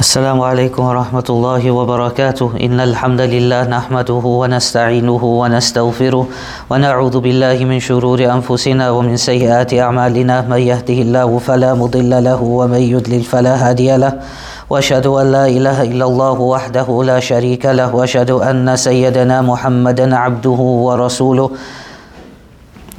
السلام عليكم ورحمة الله وبركاته. إن الحمد لله نحمده ونستعينه ونستغفره ونعوذ بالله من شرور أنفسنا ومن سيئات أعمالنا. من يهده الله فلا مضل له ومن يضلل فلا هادي له. وأشهد أن لا إله إلا الله وحده لا شريك له. وأشهد أن سيدنا محمدا عبده ورسوله.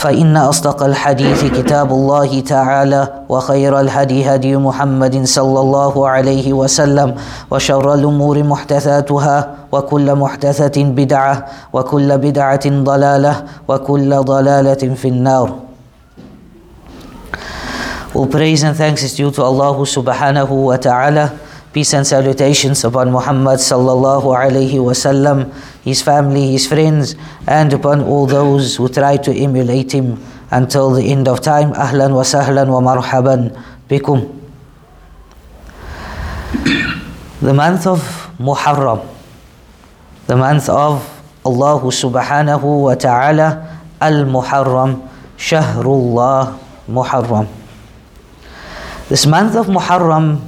فإن أصدق الحديث كتاب الله تعالى وخير الهدي هدي محمد صلى الله عليه وسلم وشر الأمور محدثاتها وكل محدثة بدعة وكل بدعة ضلالة وكل ضلالة في النار All praise and thanks is due to Allah subhanahu wa ta'ala. Peace and salutations upon Muhammad sallallahu alayhi wasallam, his family, his friends, and upon all those who try to emulate him until the end of time. Ahlan wa sahlan wa marhaban bikum. The month of Muharram, the month of Allah subhanahu wa ta'ala, Al-Muharram, Shahrullah Muharram. This month of Muharram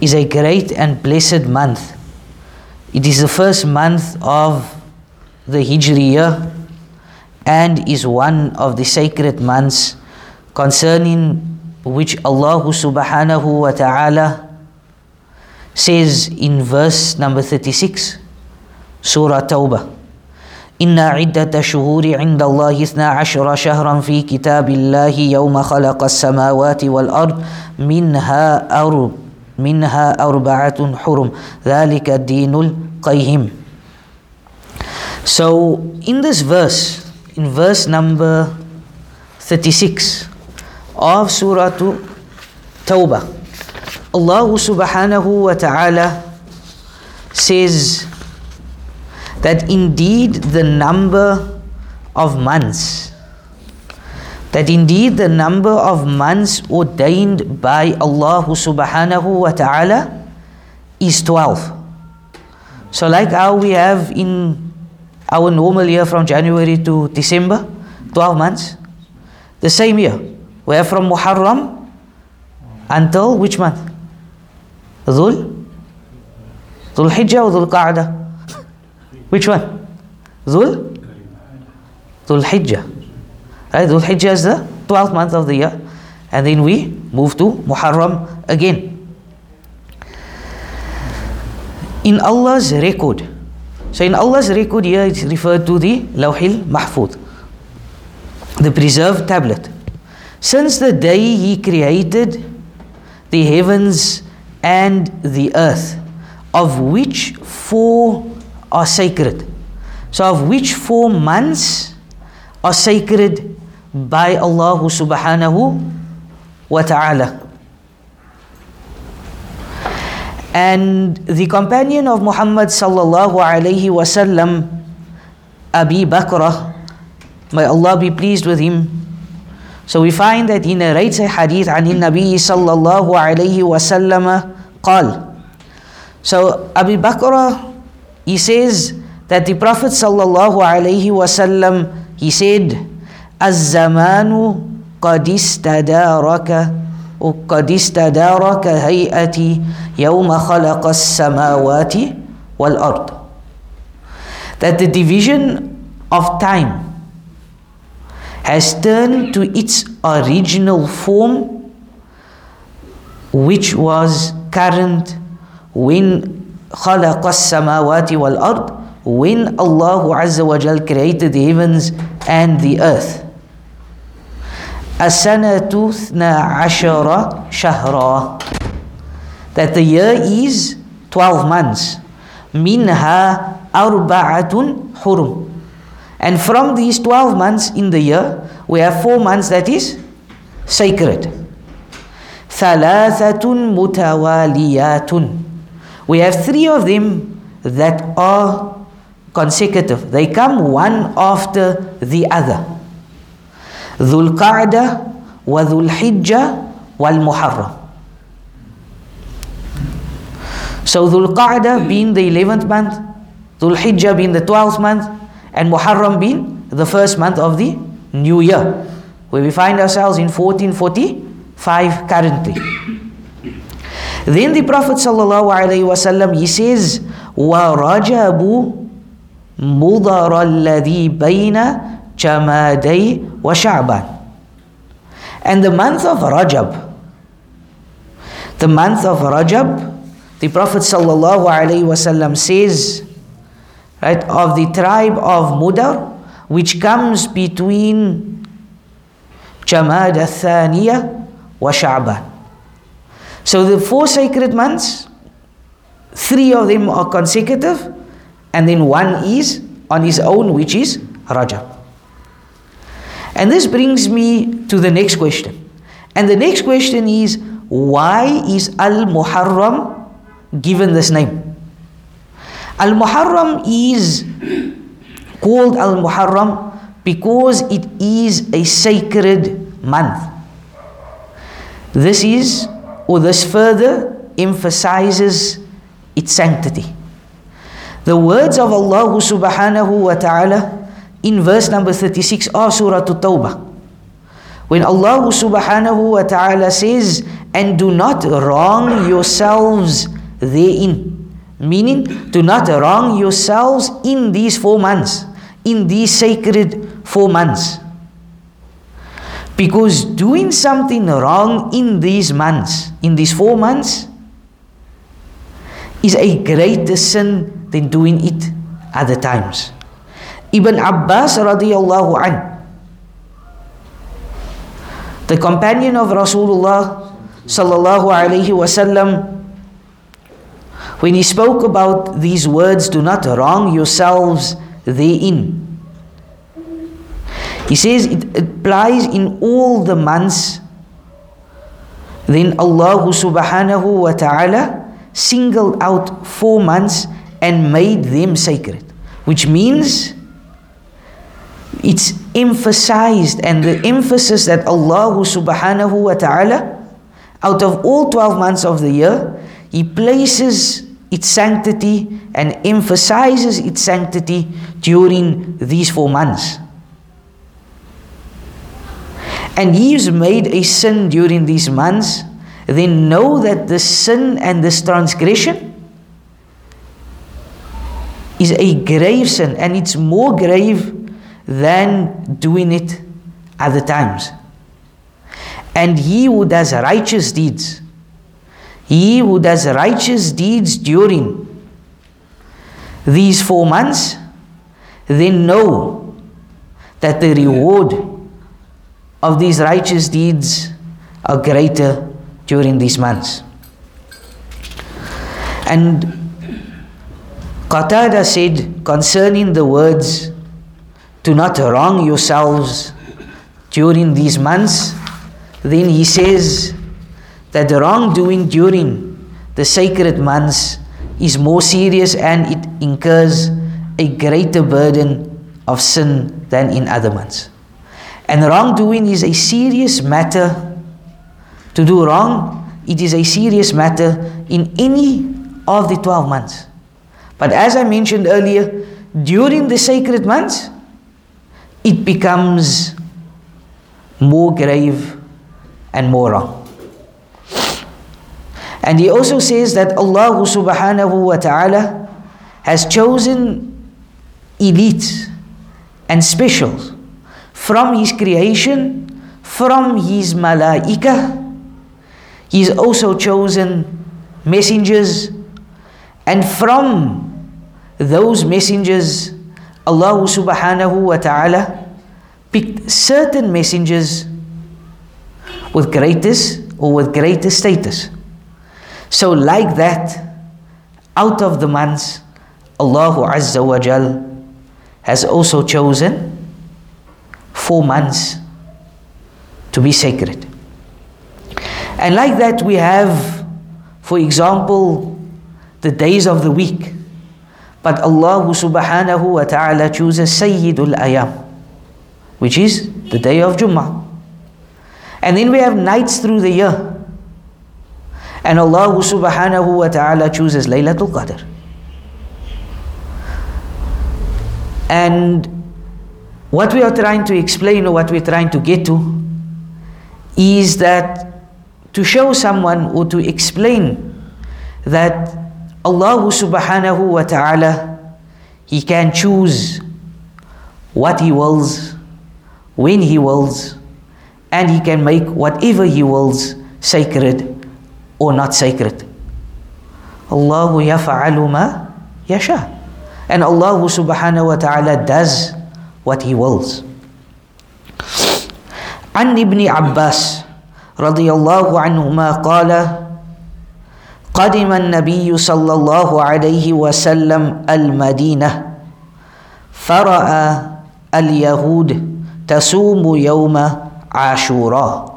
is a great and blessed month. It is the first month of the Hijri year and is one of the sacred months concerning which Allah subhanahu wa ta'ala says in verse number 36 Surah Tawbah إن عدة شهور عند الله اثنا عشر شهرا في كتاب الله يوم خلق السماوات والأرض منها أرب منها أربعة حرم ذلك الدين القيم So in this verse, in verse number 36 of Surah Tawbah, Allah subhanahu wa ta'ala says that indeed the number of months that indeed the number of months ordained by Allah subhanahu wa ta'ala is 12. So like how we have in our normal year from January to December, 12 months, the same year. We have from Muharram until which month? Dhul? Dhul Hijjah or Dhul Qa'dah? Which one? Dhul? Dhul Hijjah. Right? Dhul Hijjah is the 12th month of the year. And then we move to Muharram again. In Allah's record, so in Allah's record here it's referred to the Lawhil Mahfud, the preserved tablet. Since the day He created the heavens and the earth, of which four are sacred. So, of which four months are sacred by Allah subhanahu wa ta'ala. And the companion of Muhammad sallallahu alayhi wasallam, Abi Bakrah, may Allah be pleased with him. So we find that he narrates a hadith عن النبي صلى الله عليه وسلم قال So Abi Bakrah, he says that the Prophet sallallahu alayhi wasallam, he said, الزمان قد استدارك وقد استدارك هيئتي يوم خلق السماوات والأرض that the division of time has turned to its original form which was current when خلق السماوات والأرض when Allah wa Jal created the heavens and the earth As-sanatu ashara shahra. That the year is 12 months. Minha arba'atun hurum. And from these 12 months in the year, we have four months that is sacred. Thalathatun mutawaliyatun. We have three of them that are consecutive. They come one after the other. Wa Dhul Hijjah wal Muharram. So Dhul Qa'dah being the 11th month, Dhul Hijjah being the 12th month, and Muharram being the first month of the new year, where we find ourselves in 1445 currently. Then the Prophet ﷺ he says, وَرَجَبُ مُضَرَ الَّذِي بَيْنَ Jamaday wa Sha'ban. And the month of Rajab. The month of Rajab, the Prophet sallallahu alaihi wasallam says, right, of the tribe of Mudar, which comes between Jamad al-Thaniya wa Sha'ban. So the four sacred months, three of them are consecutive, and then one is on his own, which is Rajab. And this brings me to the next question. And the next question is why is Al Muharram given this name? Al Muharram is called Al Muharram because it is a sacred month. This is, or this further emphasizes its sanctity. The words of Allah subhanahu wa ta'ala in verse number 36 of Surah At-Tawbah. When Allah subhanahu wa ta'ala says, and do not wrong yourselves therein. Meaning, do not wrong yourselves in these four months, in these sacred four months. Because doing something wrong in these months, in these four months, is a greater sin than doing it other times. Ibn Abbas radiallahu an, the companion of Rasulullah sallallahu alaihi wasallam, when he spoke about these words, do not wrong yourselves therein. He says it applies in all the months. Then Allah subhanahu wa ta'ala singled out four months and made them sacred. Which means it's emphasized and the emphasis that Allah subhanahu wa ta'ala out of all 12 months of the year, He places its sanctity and emphasizes its sanctity during these four months. And he has made a sin during these months, then know that the sin and this transgression is a grave sin and it's more grave than doing it other times. And he who does righteous deeds, he who does righteous deeds during these four months, then know that the reward of these righteous deeds are greater during these months. And Qatada said concerning the words, do not wrong yourselves during these months, then he says that the wrongdoing during the sacred months is more serious and it incurs a greater burden of sin than in other months. And wrongdoing is a serious matter. To do wrong, it is a serious matter in any of the 12 months. But as I mentioned earlier, during the sacred months, it becomes more grave and more wrong. And he also says that Allah subhanahu wa ta'ala has chosen elite and specials from His creation, from His malaika. He's also chosen messengers, and from those messengers, Allah subhanahu wa ta'ala picked certain messengers with greatest or with greater status. So, like that, out of the months, Allah Azza wa Jal has also chosen four months to be sacred. And like that, we have, for example, the days of the week. But Allah subhanahu wa ta'ala chooses Sayyidul Ayam, which is the day of Jummah. And then we have nights through the year. And Allah subhanahu wa ta'ala chooses Laylatul Qadr. And what we are trying to explain or what we're trying to get to is that to show someone or to explain that Allah subhanahu wa ta'ala He can choose what He wills, when He wills, and He can make whatever He wills sacred or not sacred. Allahu yafa'alu ma yasha. And Allah subhanahu wa ta'ala does what He wills. عن ابن عباس رضي الله عنهما قال قدم النبي صلى الله عليه وسلم المدينة فرأى اليهود تصوم يوم عاشوراء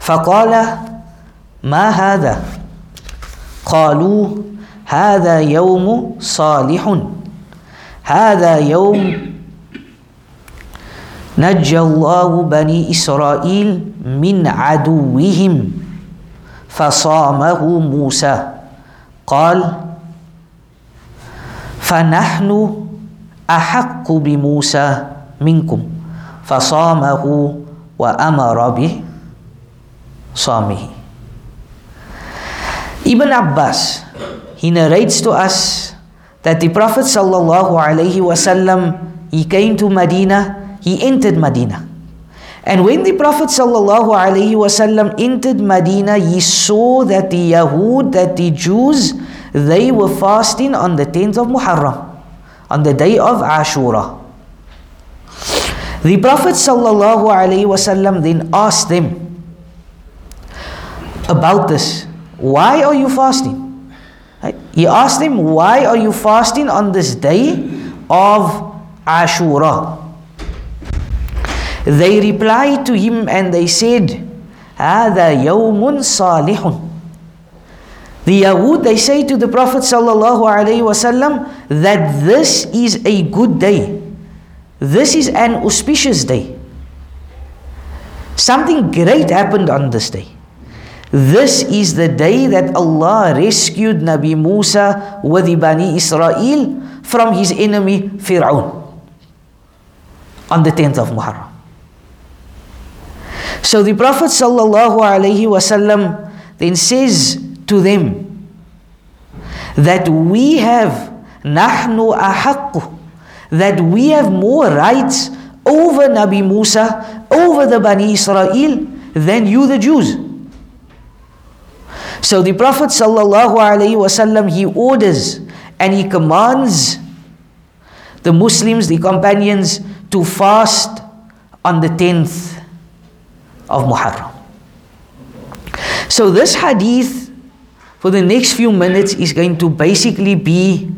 فقال ما هذا؟ قالوا هذا يوم صالح هذا يوم نجى الله بني إسرائيل من عدوهم. فصامه موسى قال فنحن أحق بموسى منكم فصامه وأمر به صامه Ibn Abbas, he narrates to us that the Prophet sallallahu alaihi wasallam he came to Medina, he entered Medina. And when the Prophet wasallam entered Medina, he saw that the Yahud, that the Jews, they were fasting on the 10th of Muharram, on the day of Ashura. The Prophet wasallam then asked them about this. Why are you fasting? He asked them, Why are you fasting on this day of Ashura? They replied to him and they said, هذا يوم صالح. The Yahud, they say to the Prophet sallallahu alaihi wasallam that this is a good day. This is an auspicious day. Something great happened on this day. This is the day that Allah rescued Nabi Musa with the Bani Israel from his enemy Fir'aun on the 10th of Muharram. So the Prophet sallallahu wasallam then says to them that we have nahnu ahaqqu that we have more rights over Nabi Musa, over the Bani Israel than you the Jews. So the Prophet sallallahu wasallam he orders and he commands the Muslims, the companions, to fast on the 10th of Muharram. So this hadith for the next few minutes is going to basically be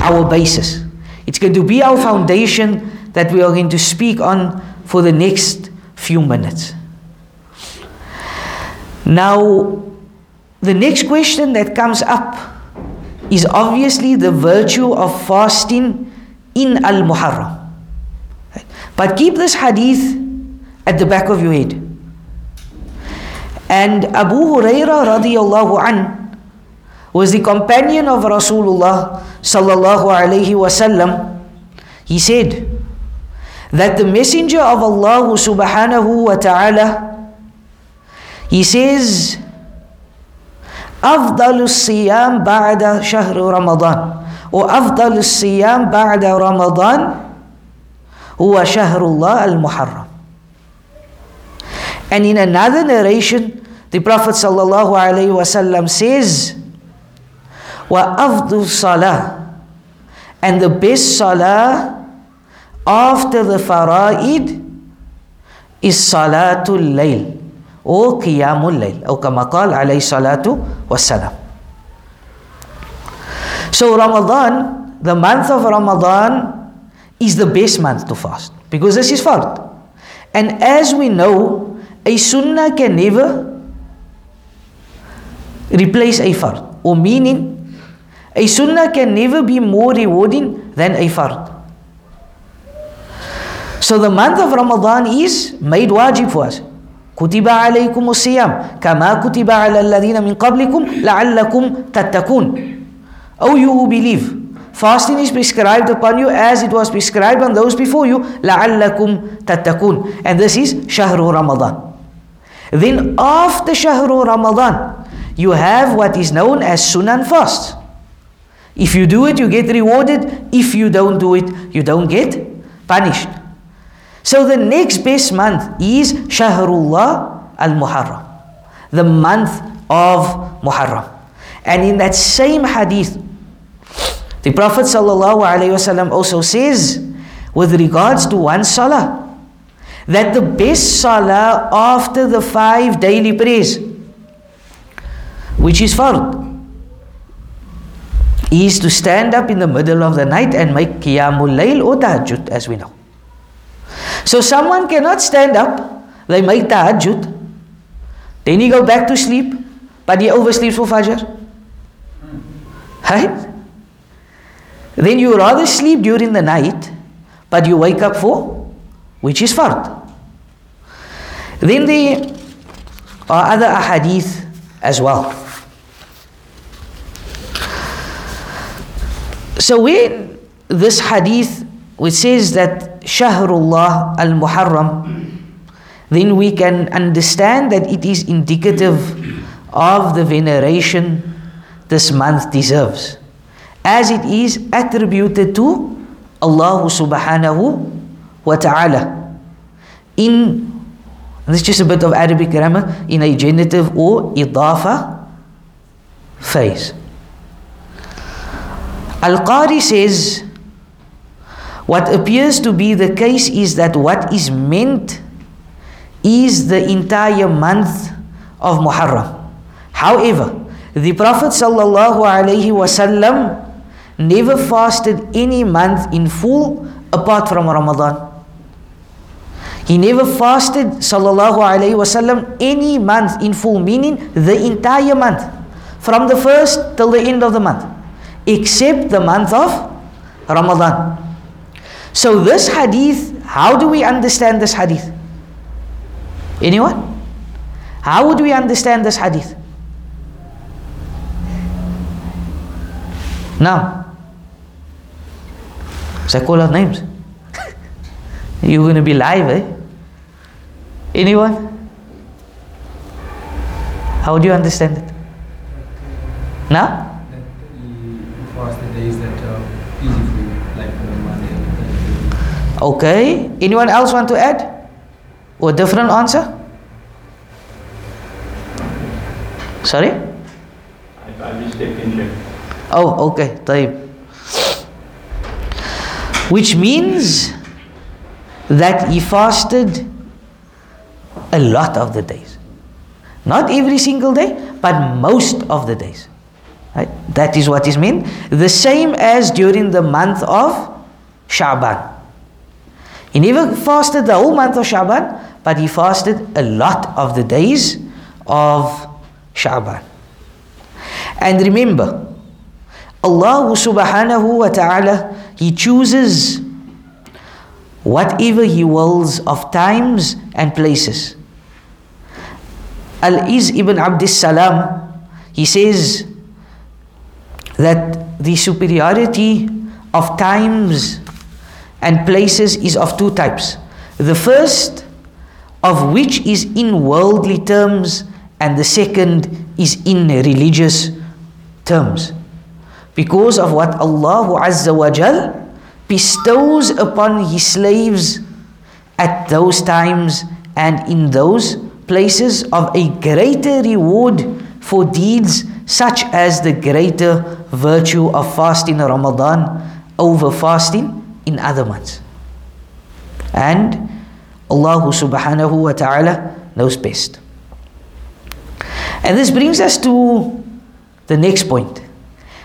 our basis. It's going to be our foundation that we are going to speak on for the next few minutes. Now, the next question that comes up is obviously the virtue of fasting in Al Muharram. But keep this hadith at the back of your head. And Abu Huraira radiallahu an was the companion of Rasulullah sallallahu alayhi wasallam. He said that the messenger of Allah subhanahu wa ta'ala he says أفضل الصيام بعد شهر رمضان وأفضل الصيام بعد رمضان هو شهر الله المحرم And in another narration, the Prophet sallallahu alaihi wasallam says, "Wa afdu salah," and the best salah after the faraid is salatul layl or qiyamul layl, or kama qal alayhi salatu wasalam. So Ramadan, the month of Ramadan, is the best month to fast because this is fard. And as we know, a sunnah can never replace a fard. Or meaning, a sunnah can never be more rewarding than a fard. So the month of Ramadan is made wajib for us. كتب عليكم الصيام كما كتب على الذين من قبلكم لعلكم تتقون Oh you who believe Fasting is prescribed upon you as it was prescribed on those before you لعلكم تتقون And this is شهر Ramadan Then after شهر Ramadan you have what is known as Sunan fast. If you do it you get rewarded. If you don't do it you don't get punished. So the next best month is Shahrullah al-Muharram, the month of Muharram. And in that same hadith, the Prophet ﷺ also says, with regards to one salah, that the best salah after the five daily prayers, which is fard, is to stand up in the middle of the night and make qiyamul layl or tahajjud as we know. So someone cannot stand up, they make tahajjud, then he go back to sleep, but he oversleeps for fajr. Right? Then you rather sleep during the night, but you wake up for, which is fard. Then there are other ahadith as well. So when this hadith which says that Shahrullah al Muharram, then we can understand that it is indicative of the veneration this month deserves, as it is attributed to Allah subhanahu wa ta'ala. In this is just a bit of Arabic grammar in a genitive or idafa phase. Al Qari says what appears to be the case is that what is meant is the entire month of Muharram. However, the Prophet ﷺ never fasted any month in full apart from Ramadan. He never fasted ﷺ any month in full, meaning the entire month, from the first till the end of the month, except the month of Ramadan. So this hadith, how do we understand this hadith? Anyone? How would we understand this hadith? Now, so I call out names. You're going to be live, eh? Anyone? How do you understand it? Now? the days that are easy for you, like uh, Monday. Okay. Anyone else want to add? Or different answer? Sorry? I, I mistake in Oh, okay. Time. Which means that he fasted a lot of the days. Not every single day, but most of the days. Right? That is what is meant. The same as during the month of Sha'ban. He never fasted the whole month of Shaban, but he fasted a lot of the days of Shaban. And remember, Allah subhanahu wa ta'ala, He chooses whatever He wills of times and places. Al-Iz ibn Abdus Salam, he says that the superiority of times and places is of two types. The first of which is in worldly terms, and the second is in religious terms. Because of what Allah Azza wa Jal bestows upon His slaves at those times and in those places of a greater reward for deeds such as the greater virtue of fasting Ramadan over fasting in other months. And Allah subhanahu wa ta'ala knows best. And this brings us to the next point.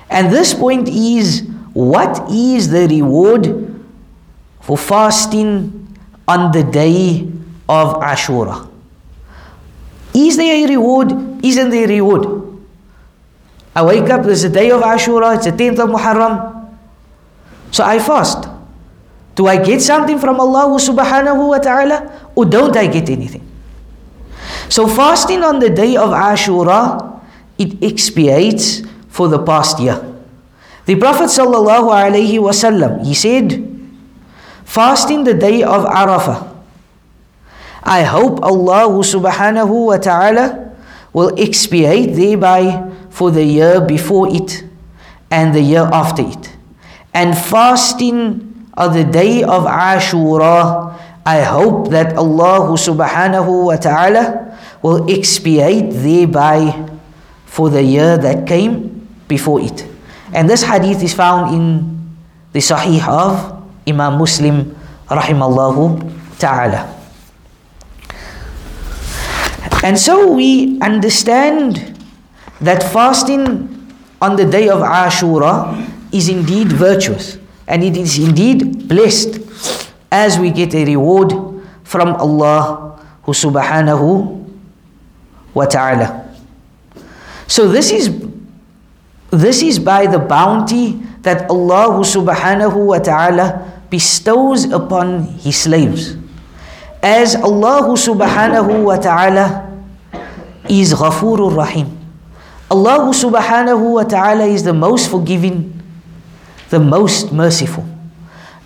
And this point is what is the reward for fasting on the day of Ashura? Is there a reward? Isn't there a reward? I wake up, there's a day of Ashura, it's the 10th of Muharram. So I fast. Do I get something from Allah subhanahu wa ta'ala or don't I get anything? So fasting on the day of Ashura, it expiates for the past year. The Prophet sallallahu alaihi wasallam, he said, fasting the day of Arafah. I hope Allah subhanahu wa ta'ala will expiate thereby for the year before it and the year after it. And fasting on the day of Ashura, I hope that Allah subhanahu wa ta'ala will expiate thereby for the year that came before it. And this hadith is found in the Sahih of Imam Muslim rahimallahu ta'ala. And so we understand that fasting on the day of Ashura is indeed virtuous and it is indeed blessed as we get a reward from Allah who subhanahu wa ta'ala. So this is this is by the bounty that Allah who subhanahu wa ta'ala bestows upon his slaves. As Allah who subhanahu wa ta'ala is Ghafurur Rahim. Allah subhanahu wa ta'ala is the most forgiving, the most merciful.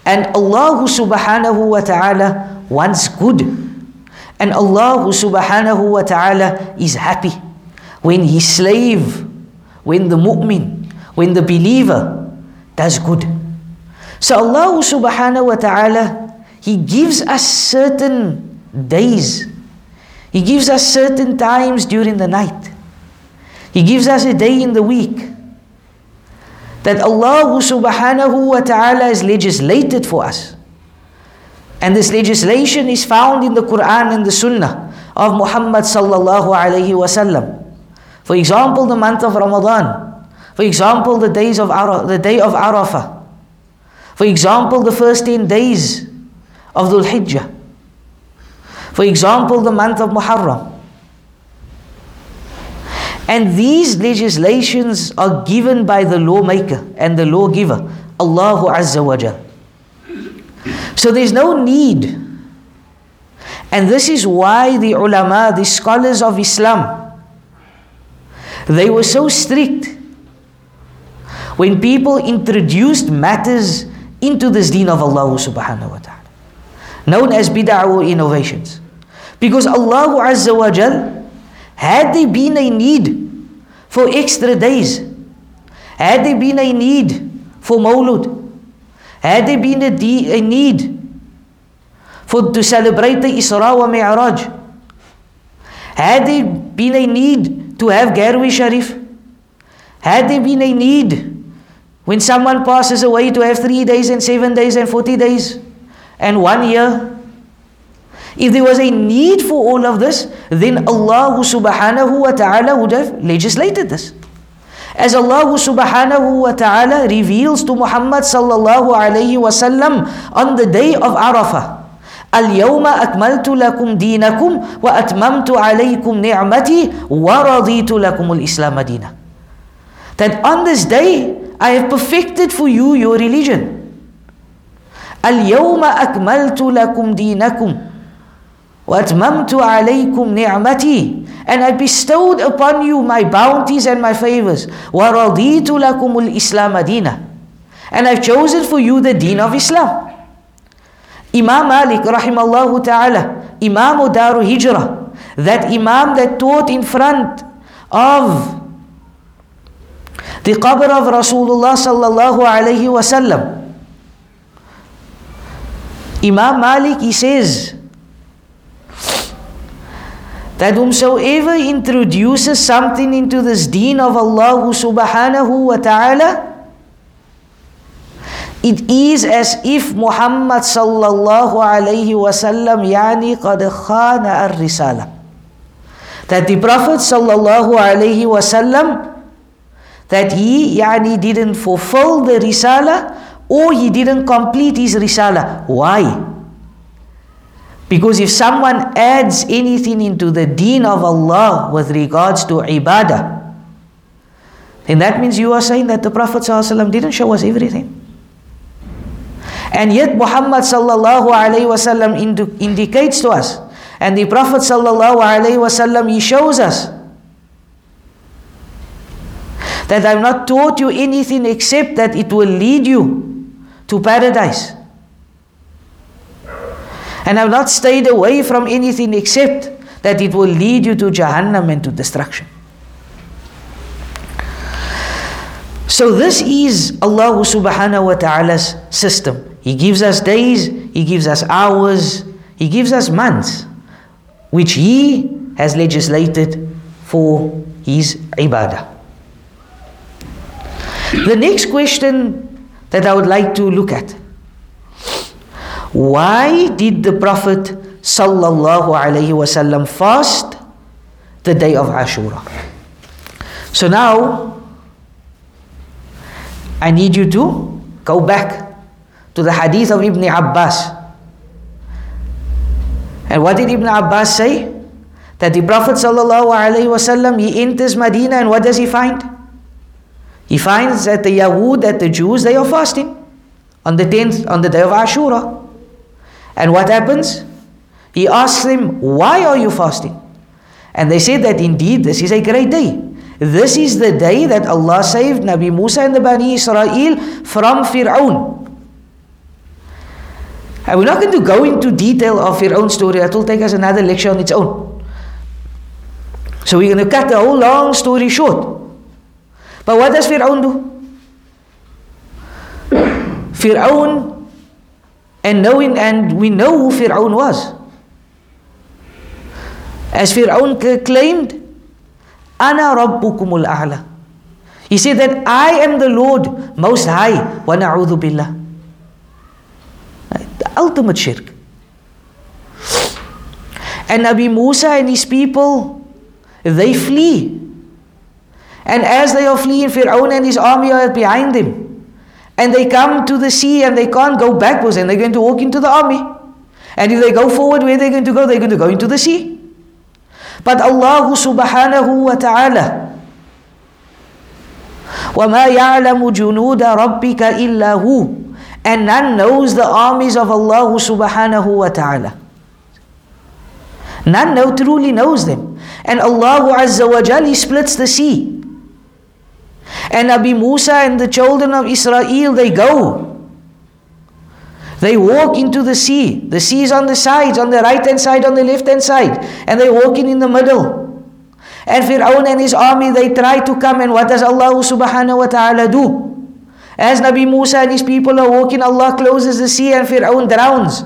And Allah subhanahu wa ta'ala wants good. And Allah subhanahu wa ta'ala is happy when his slave, when the mu'min, when the believer does good. So Allah subhanahu wa ta'ala, He gives us certain days. He gives us certain times during the night. He gives us a day in the week that Allah subhanahu wa ta'ala has legislated for us. And this legislation is found in the Quran and the Sunnah of Muhammad sallallahu alayhi wasallam. For example, the month of Ramadan. For example, the days of Ara- the day of Arafah. For example, the first 10 days of Dhul Hijjah. For example, the month of Muharram. And these legislations are given by the lawmaker and the lawgiver, Allahu Azza wa Jal. So there's no need. And this is why the ulama, the scholars of Islam, they were so strict when people introduced matters into this deen of Allah subhanahu wa ta'ala, known as bid'ah or innovations. Because Allah Azza wa Jal, had there been a need for extra days, had there been a need for maulud, had there been a, de- a need for to celebrate the Isra wa Mi'raj, had there been a need to have Garwi Sharif, had there been a need when someone passes away to have three days and seven days and forty days and one year. If there was a need for all of this, then Allah subhanahu wa ta'ala would have legislated this. As Allah subhanahu wa ta'ala reveals to Muhammad sallallahu alayhi wa sallam on the day of Arafah. اليوم أكملت لكم دينكم وأتممت عليكم نعمتي ورضيت لكم الإسلام دينا. That on this day I have perfected for you your religion. اليوم أكملت لكم دينكم وأتممت عليكم نعمتي and I bestowed upon you my bounties and my favors ورضيت لكم الإسلام دينا and I've chosen for you the deen of Islam Imam Malik rahimallahu ta'ala Imam Daru Hijrah that Imam that taught in front of the qabr of Rasulullah sallallahu alayhi wasallam. Imam Malik he says that whomsoever introduces something into this deen of Allah subhanahu wa ta'ala it is as if Muhammad sallallahu alayhi wasallam yani qad khana ar-risala that the Prophet sallallahu alayhi wasallam that he yani didn't fulfill the risala or he didn't complete his risala. Why? Because if someone adds anything into the deen of Allah with regards to ibadah, then that means you are saying that the Prophet ﷺ didn't show us everything. And yet Muhammad sallallahu alaihi wasallam indicates to us, and the Prophet sallallahu alaihi wasallam he shows us that I've not taught you anything except that it will lead you to paradise. And I've not stayed away from anything except that it will lead you to Jahannam and to destruction. So this is Allah subhanahu wa ta'ala's system. He gives us days, He gives us hours, He gives us months, which He has legislated for His ibadah. The next question that I would like to look at why did the Prophet sallallahu alaihi wasallam fast the day of Ashura? So now I need you to go back to the hadith of Ibn Abbas. And what did Ibn Abbas say? That the Prophet wasallam he enters Medina and what does he find? He finds that the Yahud, that the Jews, they are fasting on the 10th, on the day of Ashura. And what happens? He asks them, Why are you fasting? And they said that indeed this is a great day. This is the day that Allah saved Nabi Musa and the Bani Israel from Fir'aun. And we're not going to go into detail of Fir'aun's story, that will take us another lecture on its own. So we're going to cut the whole long story short. But what does Fir'aun do? Fir'aun and knowing and we know who Fir'aun was. As Fir'aun claimed, Ana Rabbukumul A'la. He said that I am the Lord Most High. Wa na'udhu billah. The ultimate shirk. And Nabi Musa and his people, they flee. And as they are fleeing, Fir'aun and his army are behind them and they come to the sea and they can't go backwards and they're going to walk into the army. And if they go forward, where they're going to go? They're going to go into the sea. But Allah subhanahu wa ta'ala وَمَا يَعْلَمُ جُنُودَ رَبِّكَ إِلَّا هُ And none knows the armies of Allah subhanahu wa ta'ala. None know, truly knows them. And Allah Azza wa Jal, He splits the sea. And Abi Musa and the children of Israel, they go. They walk into the sea. The sea is on the sides, on the right hand side, on the left hand side. And they're walking in the middle. And Fir'aun and his army, they try to come. And what does Allah subhanahu wa ta'ala do? As Nabi Musa and his people are walking, Allah closes the sea and Fir'aun drowns.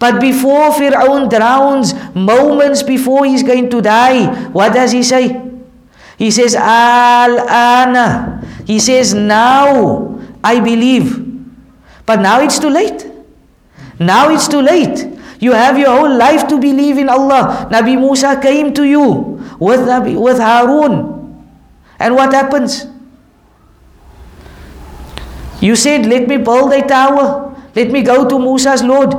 But before Fir'aun drowns, moments before he's going to die, what does he say? He says, Al-ana. He says, now I believe. But now it's too late. Now it's too late. You have your whole life to believe in Allah. Nabi Musa came to you with, Nabi, with Harun. And what happens? You said, let me build a tower. Let me go to Musa's Lord.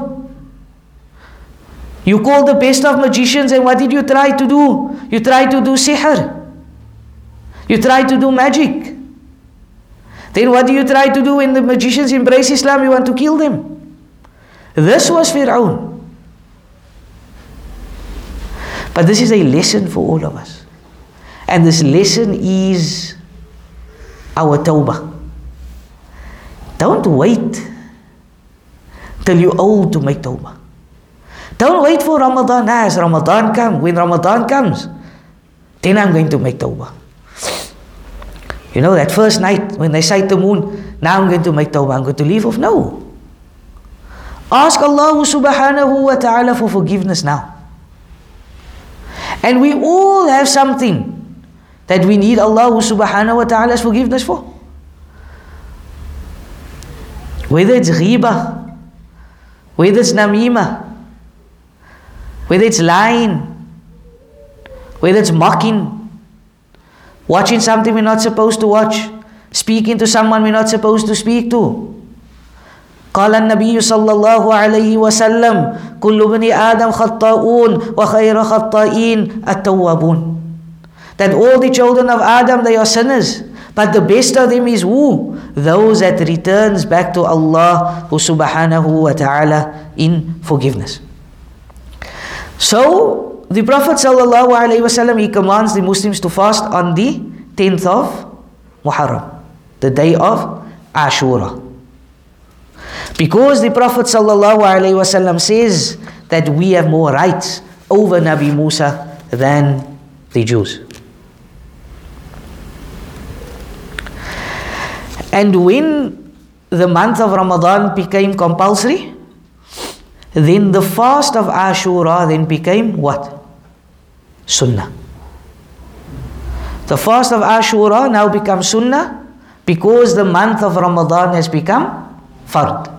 You called the best of magicians and what did you try to do? You tried to do sihr. You try to do magic. Then what do you try to do when the magicians embrace Islam? You want to kill them. This was Fir'aun. But this is a lesson for all of us. And this lesson is our tawbah. Don't wait till you're old to make tawbah. Don't wait for Ramadan. As Ramadan comes, when Ramadan comes, then I'm going to make tawbah. You know, that first night when they sight the moon, now I'm going to make tawbah, I'm going to leave off. No. Ask Allah subhanahu wa ta'ala for forgiveness now. And we all have something that we need Allah subhanahu wa ta'ala's forgiveness for. Whether it's ghiba, whether it's namima, whether it's lying, whether it's mocking, watching something we're not supposed to watch, speaking to someone we're not supposed to speak to. قال النبي صلى الله عليه وسلم كل بني آدم خطاؤون وخير خطائين التوابون That all the children of Adam they are sinners but the best of them is who? Those that returns back to Allah subhanahu wa ta'ala in forgiveness. So the Prophet wasallam he commands the Muslims to fast on the 10th of Muharram, the day of Ashura. Because the Prophet ﷺ says that we have more rights over Nabi Musa than the Jews. And when the month of Ramadan became compulsory, then the fast of Ashura then became what? Sunnah. The fast of Ashura now becomes Sunnah because the month of Ramadan has become Fard.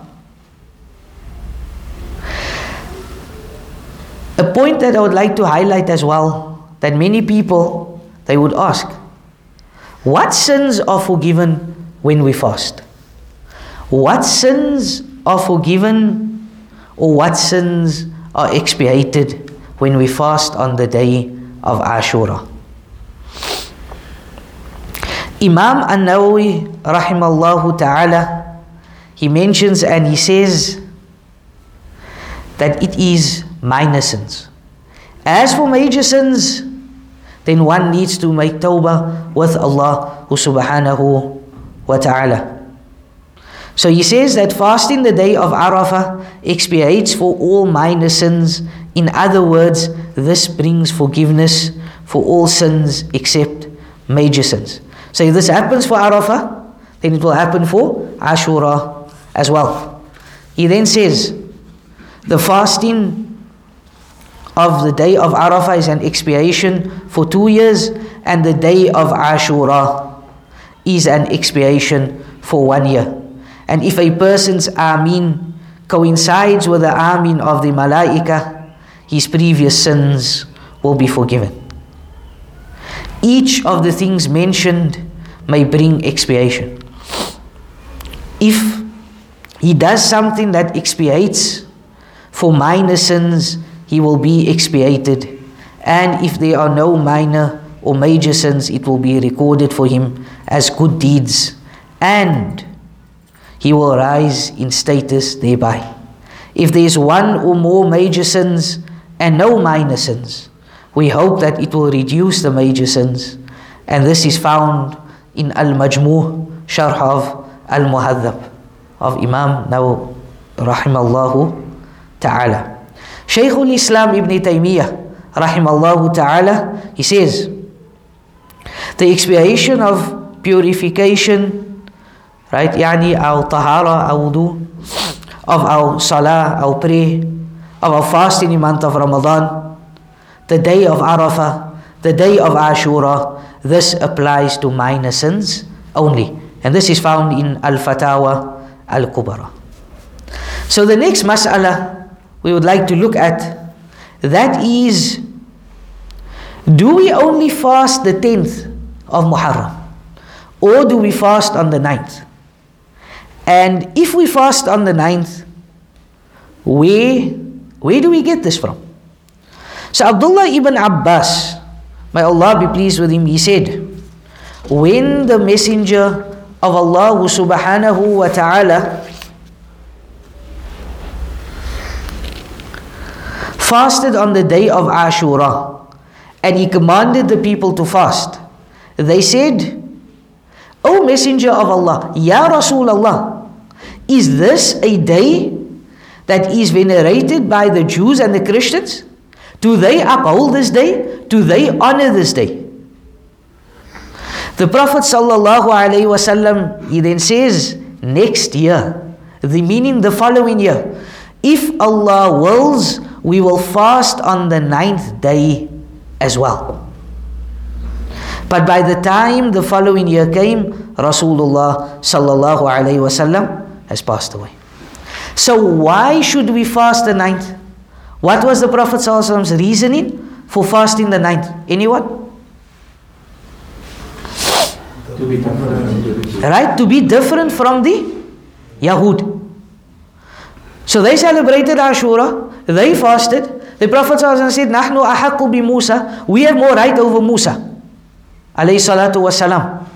A point that I would like to highlight as well that many people they would ask what sins are forgiven when we fast? What sins are forgiven or what sins are expiated when we fast on the day of Ashura? Imam An-Nawawi rahimallahu ta'ala he mentions and he says that it is minor sins. As for major sins, then one needs to make tawbah with Allah subhanahu wa ta'ala. So he says that fasting the day of Arafah expiates for all minor sins. In other words, this brings forgiveness for all sins except major sins. So if this happens for Arafah, then it will happen for Ashura as well. He then says, the fasting of the day of Arafah is an expiation for two years, and the day of Ashura is an expiation for one year. And if a person's Amin coincides with the Amin of the Malaika, his previous sins will be forgiven. Each of the things mentioned may bring expiation. If he does something that expiates for minor sins, he will be expiated. And if there are no minor or major sins, it will be recorded for him as good deeds. And he will rise in status thereby. If there is one or more major sins and no minor sins, we hope that it will reduce the major sins. And this is found in Al Majmu' Sharh of Al Muhadhab of Imam Nawawi rahimallahu ta'ala. Shaykhul Islam Ibn Taymiyyah rahimallahu ta'ala, he says, the expiation of purification, right, yani our tahara, our wudu, of our salah, our prayer, of our fast in the month of Ramadan, the day of Arafah, the day of Ashura, this applies to minor sins only. And this is found in Al-Fatawa Al-Kubra. So the next mas'ala we would like to look at, that is, do we only fast the 10th of Muharram? Or do we fast on the 9th? And if we fast on the 9th, where, where do we get this from? So Abdullah ibn Abbas, may Allah be pleased with him, he said, when the messenger of Allah subhanahu wa ta'ala fasted on the day of Ashura and he commanded the people to fast. They said, O Messenger of Allah, Ya Rasulullah, is this a day that is venerated by the Jews and the Christians? Do they uphold this day? Do they honor this day? The Prophet wasallam he then says next year, the meaning the following year, if Allah wills, we will fast on the ninth day as well. But by the time the following year came, Rasulullah sallallahu wasallam has passed away. So why should we fast the ninth? What was the Prophet wasallam's reasoning for fasting the ninth? Anyone? To be different. Right? To be different from the Yahud. So they celebrated Ashura, they fasted. The Prophet said, Nahnu ahakku bi Musa, we have more right over Musa. Alayhi salatu wasalam.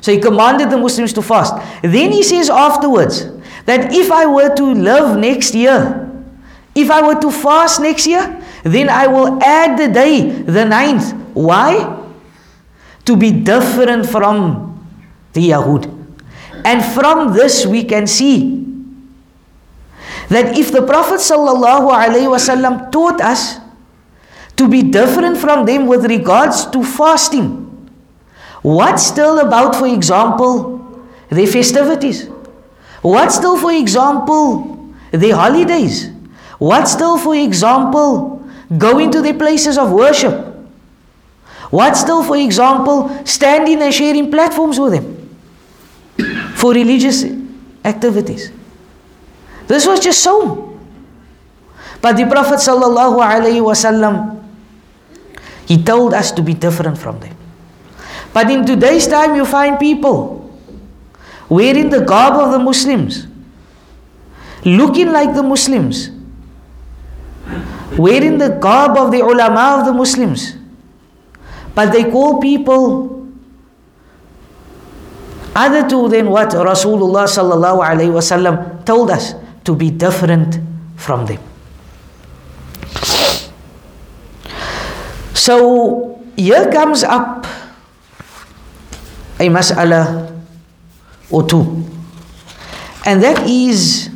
So he commanded the Muslims to fast. Then he says afterwards that if I were to live next year, if I were to fast next year, then I will add the day, the ninth. Why? To be different from the Yahud. And from this we can see that if the Prophet taught us to be different from them with regards to fasting, what still about, for example, their festivities? What still, for example, their holidays? What still, for example, going to their places of worship? What still, for example, standing and sharing platforms with them for religious activities? This was just so. But the Prophet sallallahu alaihi wasallam, he told us to be different from them. But in today's time, you find people wearing the garb of the Muslims, looking like the Muslims, wearing the garb of the ulama of the Muslims, but they call people other to than what Rasulullah sallallahu alaihi wasallam told us to be different from them. So here comes up a mas'ala or two. And that is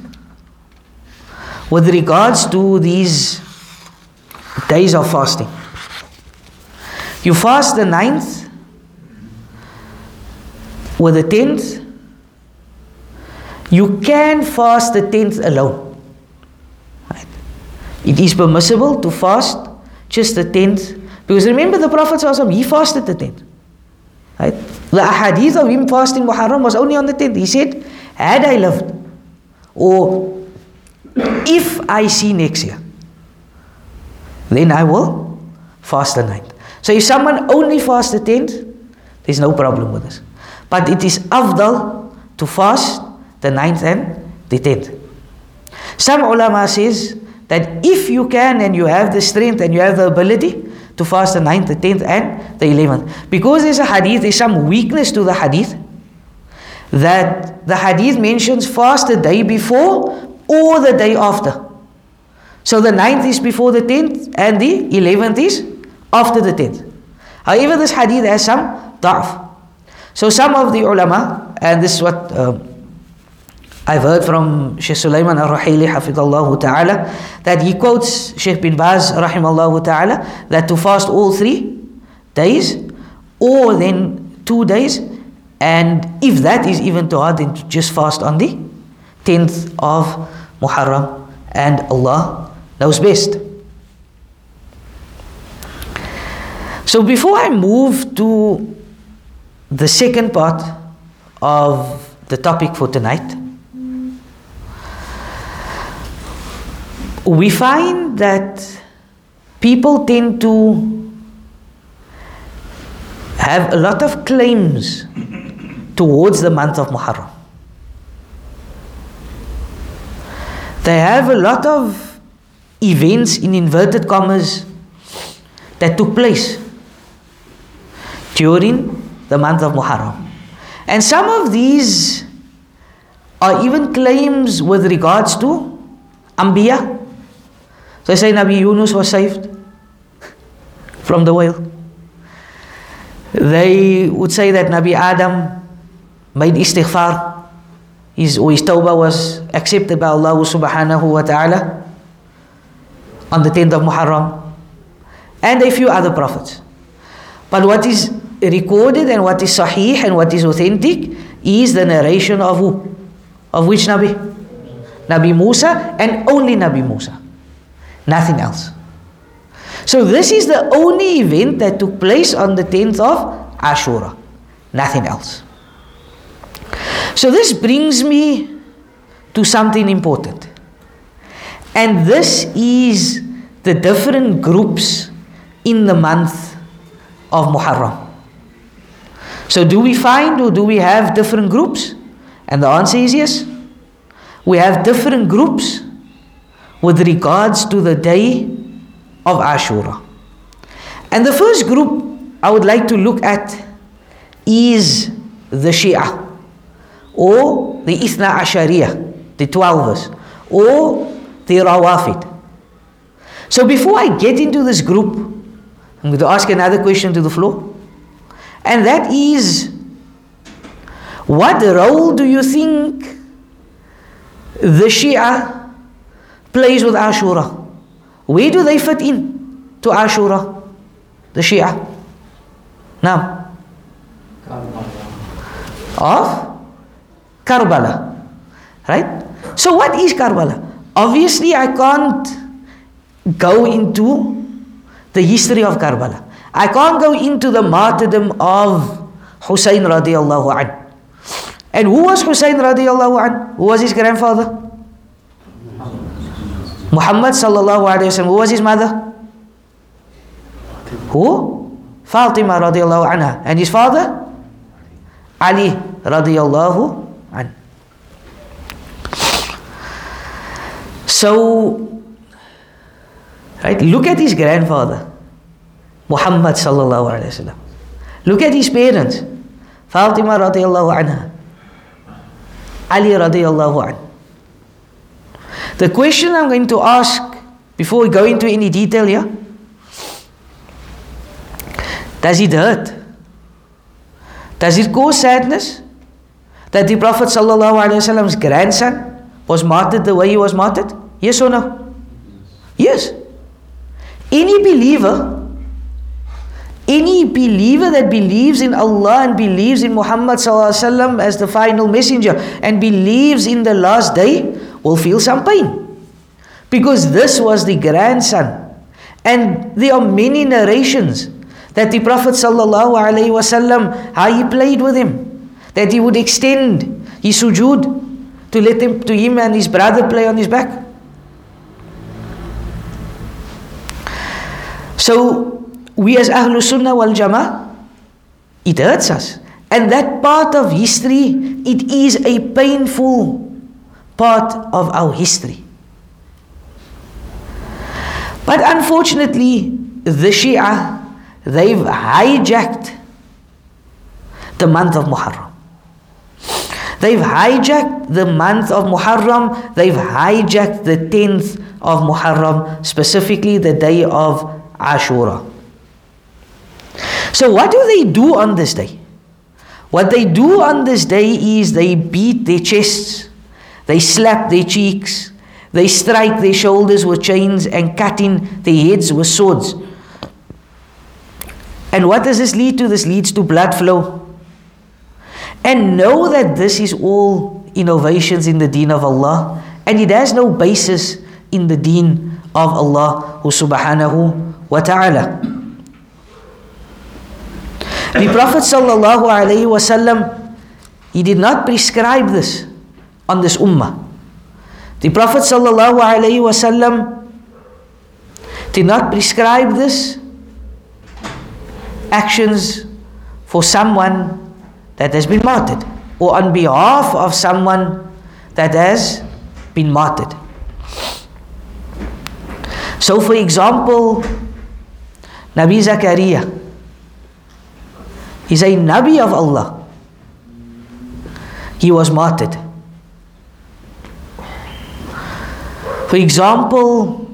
with regards to these days of fasting. You fast the ninth or the tenth. You can fast the tenth alone. Right? It is permissible to fast just the tenth. Because remember the Prophet he fasted the tenth. Right? The ahadith of him fasting Muharram was only on the tenth. He said, had I lived, or if I see next year, then I will fast the ninth. So if someone only fasts the tenth, there's no problem with this. But it is afdal to fast the ninth and the tenth. Some ulama says that if you can and you have the strength and you have the ability to fast the ninth, the tenth, and the eleventh, because there's a hadith, there's some weakness to the hadith that the hadith mentions fast the day before or the day after. So the ninth is before the tenth and the eleventh is after the tenth. However, this hadith has some da'f. So some of the ulama, and this is what uh, I've heard from Shaykh Sulaiman al-Ruhaili hafidallahu ta'ala, that he quotes Shaykh bin Baz rahimallahu ta'ala, that to fast all three days, or then two days, and if that is even too hard, then to just fast on the 10th of Muharram, and Allah knows best. So before I move to the second part of the topic for tonight, we find that people tend to have a lot of claims towards the month of Muharram. They have a lot of events in inverted commas that took place during the month of Muharram. And some of these are even claims with regards to Anbiya. So they say Nabi Yunus was saved from the whale. They would say that Nabi Adam made istighfar. His, his tawbah was accepted by Allah subhanahu wa ta'ala on the 10th of Muharram. And a few other prophets. But what is recorded and what is sahih and what is authentic is the narration of who? Of which Nabi? Nabi Musa and only Nabi Musa. Nothing else. So this is the only event that took place on the 10th of Ashura. Nothing else. So this brings me to something important. And this is the different groups in the month of Muharram. So, do we find or do we have different groups? And the answer is yes. We have different groups with regards to the day of Ashura. And the first group I would like to look at is the Shia or the Ithna Ashariya, the Twelvers, or the Rawafid. So before I get into this group, I'm going to ask another question to the floor. And that is what role do you think the Shia plays with Ashura? Where do they fit in to Ashura? The Shia. Now, of Karbala. Right? So, what is Karbala? Obviously, I can't go into the history of Karbala. I can't go into the martyrdom of Hussein radiallahu anhu. And who was Hussein radiallahu anhu? Who was his grandfather? Muhammad sallallahu alayhi wasallam. Who was his mother? Who? Fatima radiallahu anha. And his father? Ali radiallahu anhu. So, right, look at his grandfather, Muhammad sallallahu alayhi wasallam. Look at his parents, Fatima radiallahu anha, Ali radiallahu anhu. The question I'm going to ask before we go into any detail here does it hurt? Does it cause sadness that the Prophet Wasallam's grandson was martyred the way he was martyred? Yes or no? Yes. Any believer, any believer that believes in Allah and believes in Muhammad as the final messenger and believes in the last day will feel some pain. Because this was the grandson. And there are many narrations that the Prophet wasallam how he played with him, that he would extend his sujood to let him to him and his brother play on his back. So we as Ahlul Sunnah wal Jama'ah, it hurts us. And that part of history, it is a painful part of our history. But unfortunately, the Shia They've hijacked the month of Muharram. They've hijacked the month of Muharram. They've hijacked the 10th of Muharram, specifically the day of Ashura. So, what do they do on this day? What they do on this day is they beat their chests, they slap their cheeks, they strike their shoulders with chains and cut in their heads with swords. And what does this lead to? This leads to blood flow. And know that this is all innovations in the deen of Allah and it has no basis in the deen of Allah subhanahu wa ta'ala. The Prophet sallallahu alaihi wasallam he did not prescribe this on this ummah. The Prophet wasallam did not prescribe this actions for someone that has been martyred or on behalf of someone that has been martyred. So, for example, Nabi Zakaria is a Nabi of Allah. He was martyred. For example,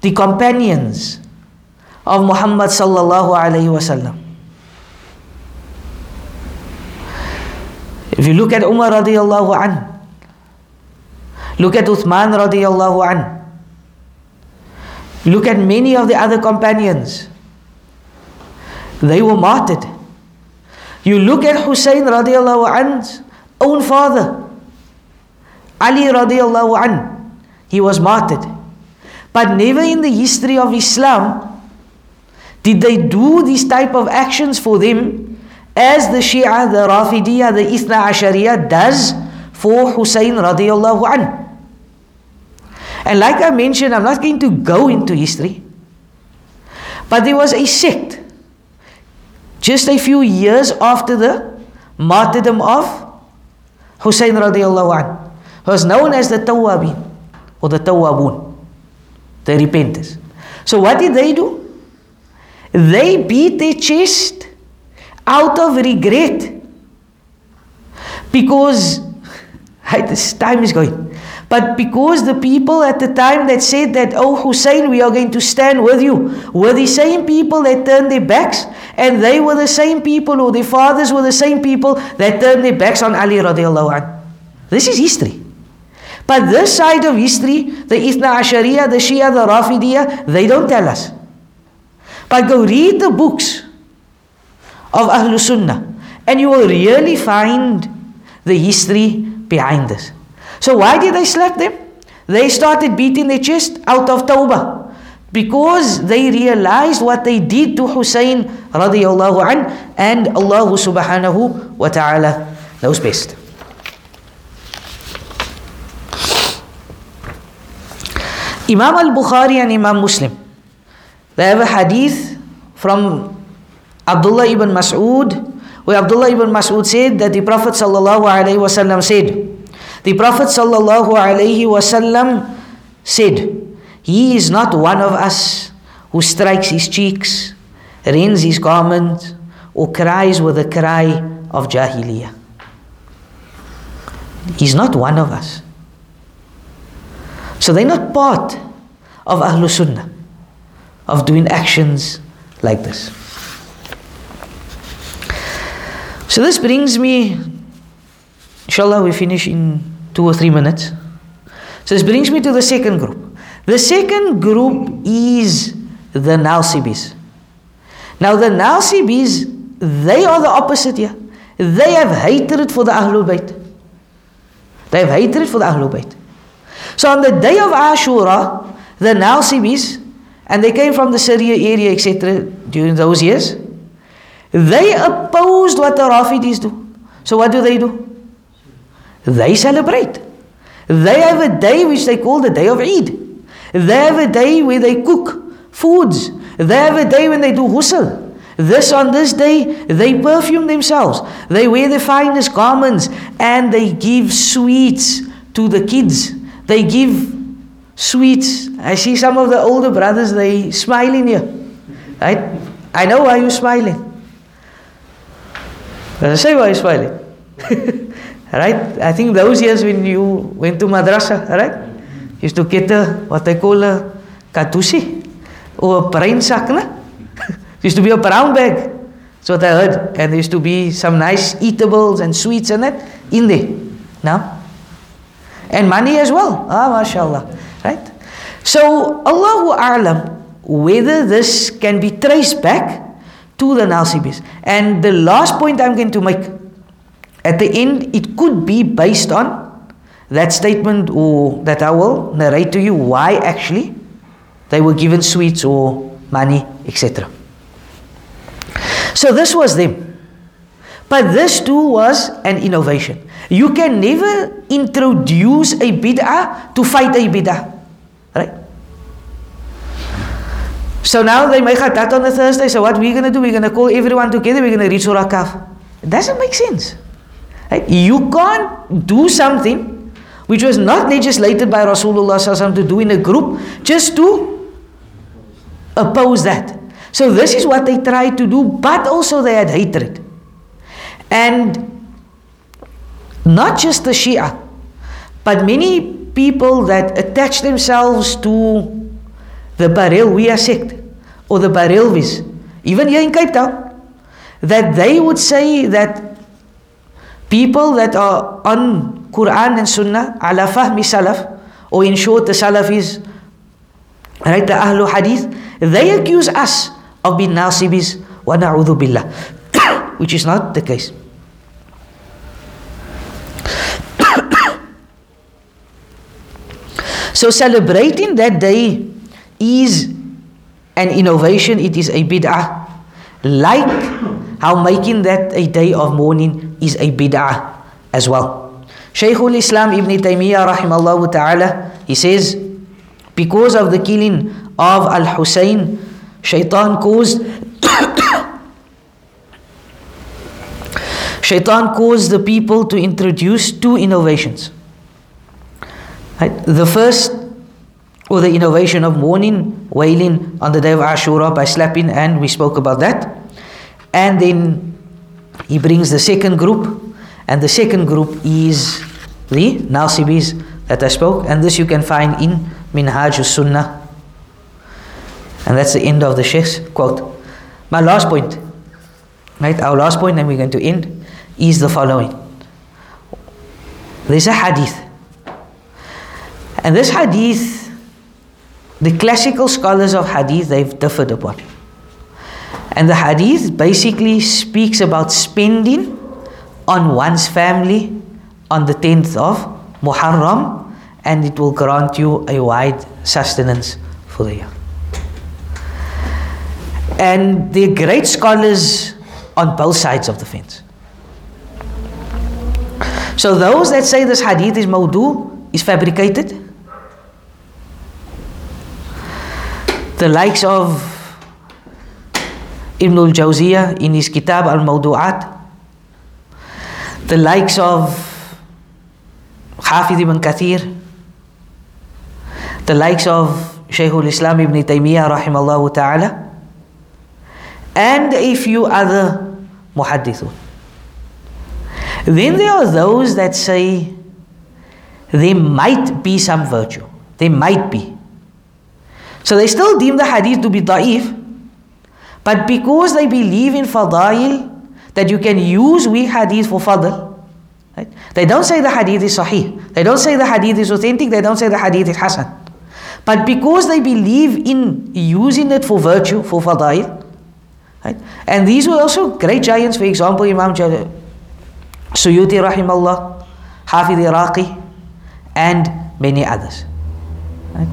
the companions of Muhammad sallallahu alayhi wasallam. If you look at Umar radiallahu an, look at Uthman radiallahu an, look at many of the other companions, they were martyred. You look at Hussein radiallahu an's own father, Ali radiallahu an, he was martyred. But never in the history of Islam did they do these type of actions for them as the Shia, the Rafidiyah, the Ithna Ashariya does for Hussein radiallahu anhu? And like I mentioned, I'm not going to go into history, but there was a sect just a few years after the martyrdom of Hussein radiallahu anh, was known as the Tawwabin or the Tawwabun, the repenters. So what did they do? They beat their chest out of regret because this time is going. But because the people at the time that said that, oh Hussein, we are going to stand with you, were the same people that turned their backs, and they were the same people, or their fathers were the same people that turned their backs on Ali radiallahu anh. This is history. But this side of history, the Ithna Ashariya, the Shia, the Rafidiya, they don't tell us. But go read the books of Ahlul Sunnah, and you will really find the history behind this. So why did they slap them? They started beating their chest out of tawbah. Because they realized what they did to Hussein radiallahu an and Allah subhanahu wa ta'ala knows best. Imam al-Bukhari and Imam Muslim, they have a hadith from Abdullah ibn Mas'ud, where Abdullah ibn Mas'ud said that the Prophet wasallam said, the Prophet wasallam said, He is not one of us who strikes his cheeks, rends his garment, or cries with a cry of jahiliyyah. He's not one of us. So they're not part of Ahlul Sunnah, of doing actions like this. So this brings me, inshallah, we finish in two or three minutes. So this brings me to the second group. The second group is the Nasibis. Now the Nasibis, they are the opposite here. They have hatred for the Ahlul Bayt. They have hatred for the Ahlul Bayt. So on the day of Ashura, the Nasibis, and they came from the Syria area, etc., during those years, they opposed what the Rafidis do. So what do they do? They celebrate. They have a day which they call the day of Eid. They have a day where they cook foods. They have a day when they do ghusl. This on this day, they perfume themselves. They wear the finest garments and they give sweets to the kids. They give sweets. I see some of the older brothers, they smiling here. Right? I know why you're smiling. I say why you're smiling. right? I think those years when you went to madrasa, right? Used to get a, what they call a katusi or a brain sack, na? used to be a brown bag. That's what I heard. And there used to be some nice eatables and sweets in it in there. Now, and money as well. Ah, mashallah. Right? So, Allahu A'lam, whether this can be traced back to the Nasibis. And the last point I'm going to make at the end, it could be based on that statement or that I will narrate to you why actually they were given sweets or money, etc. So this was them. But this too was an innovation. You can never introduce a bid'ah to fight a bid'ah. Right? So now they make that on a Thursday. So what we're going to do, we're going to call everyone together, we're going to read Surah Kahf. It doesn't make sense. Right? You can't do something which was not legislated by Rasulullah to do in a group just to oppose that. So this is what they tried to do, but also they had hatred. And not just the Shia, but many people that attach themselves to the Barelwiya sect or the Barelvis, even here in Cape Town, that they would say that people that are on Quran and Sunnah, ala fahmi salaf, or in short, the Salafis, right, the Ahlul Hadith, they accuse us of being nasibis wa na'udhu billah, which is not the case. So celebrating that day is an innovation, it is a bid'ah. Like how making that a day of mourning is a bid'ah as well. Shaykhul Islam Ibn Taymiyyah rahimallahu ta'ala, he says, because of the killing of Al-Hussein, shaitan caused Shaitan caused the people to introduce two innovations. Right? The first, or the innovation of mourning, wailing on the day of Ashura ah, by slapping, and we spoke about that. And then he brings the second group, and the second group is the Nasibis that I spoke, and this you can find in Minhaj Sunnah. And that's the end of the Sheikh's quote. My last point, right? Our last point, and we're going to end, is the following. There's a hadith. And this hadith, the classical scholars of hadith, they've differed upon. And the hadith basically speaks about spending on one's family on the 10th of Muharram, and it will grant you a wide sustenance for the year. And they're great scholars on both sides of the fence. So those that say this hadith is mawdu, is fabricated, the likes of Ibn al-Jawziyah in his kitab al-Mawdu'at, the likes of Hafid ibn Kathir, the likes of Shaykh al-Islam ibn Taymiyyah rahimallahu ta'ala, and a few other muhaddithun. Then there are those that say there might be some virtue. There might be. So they still deem the hadith to be da'if, but because they believe in fadail, that you can use weak hadith for fadl, right? they don't say the hadith is sahih. They don't say the hadith is authentic. They don't say the hadith is hasan. But because they believe in using it for virtue, for fadail, right? and these were also great giants, for example, Imam Jal- Suyuti rahimallah, Hafid Iraqi, and many others. Right?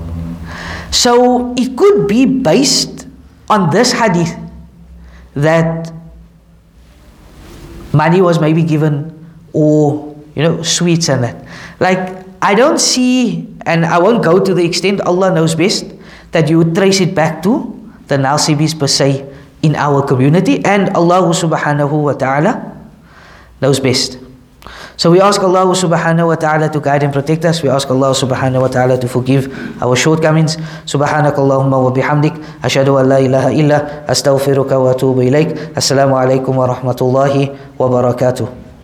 So it could be based on this hadith that money was maybe given or you know sweets and that. Like I don't see and I won't go to the extent Allah knows best that you would trace it back to the Nasibis per se in our community and Allah subhanahu wa ta'ala knows best. So we ask Allah subhanahu wa ta'ala to guide and protect us. We ask Allah subhanahu wa ta'ala to forgive our shortcomings. Subhanak Allahumma wa bihamdik. Ashadu an la ilaha illa astaghfiruka wa atubu ilaik. Assalamu alaikum wa rahmatullahi wa barakatuh.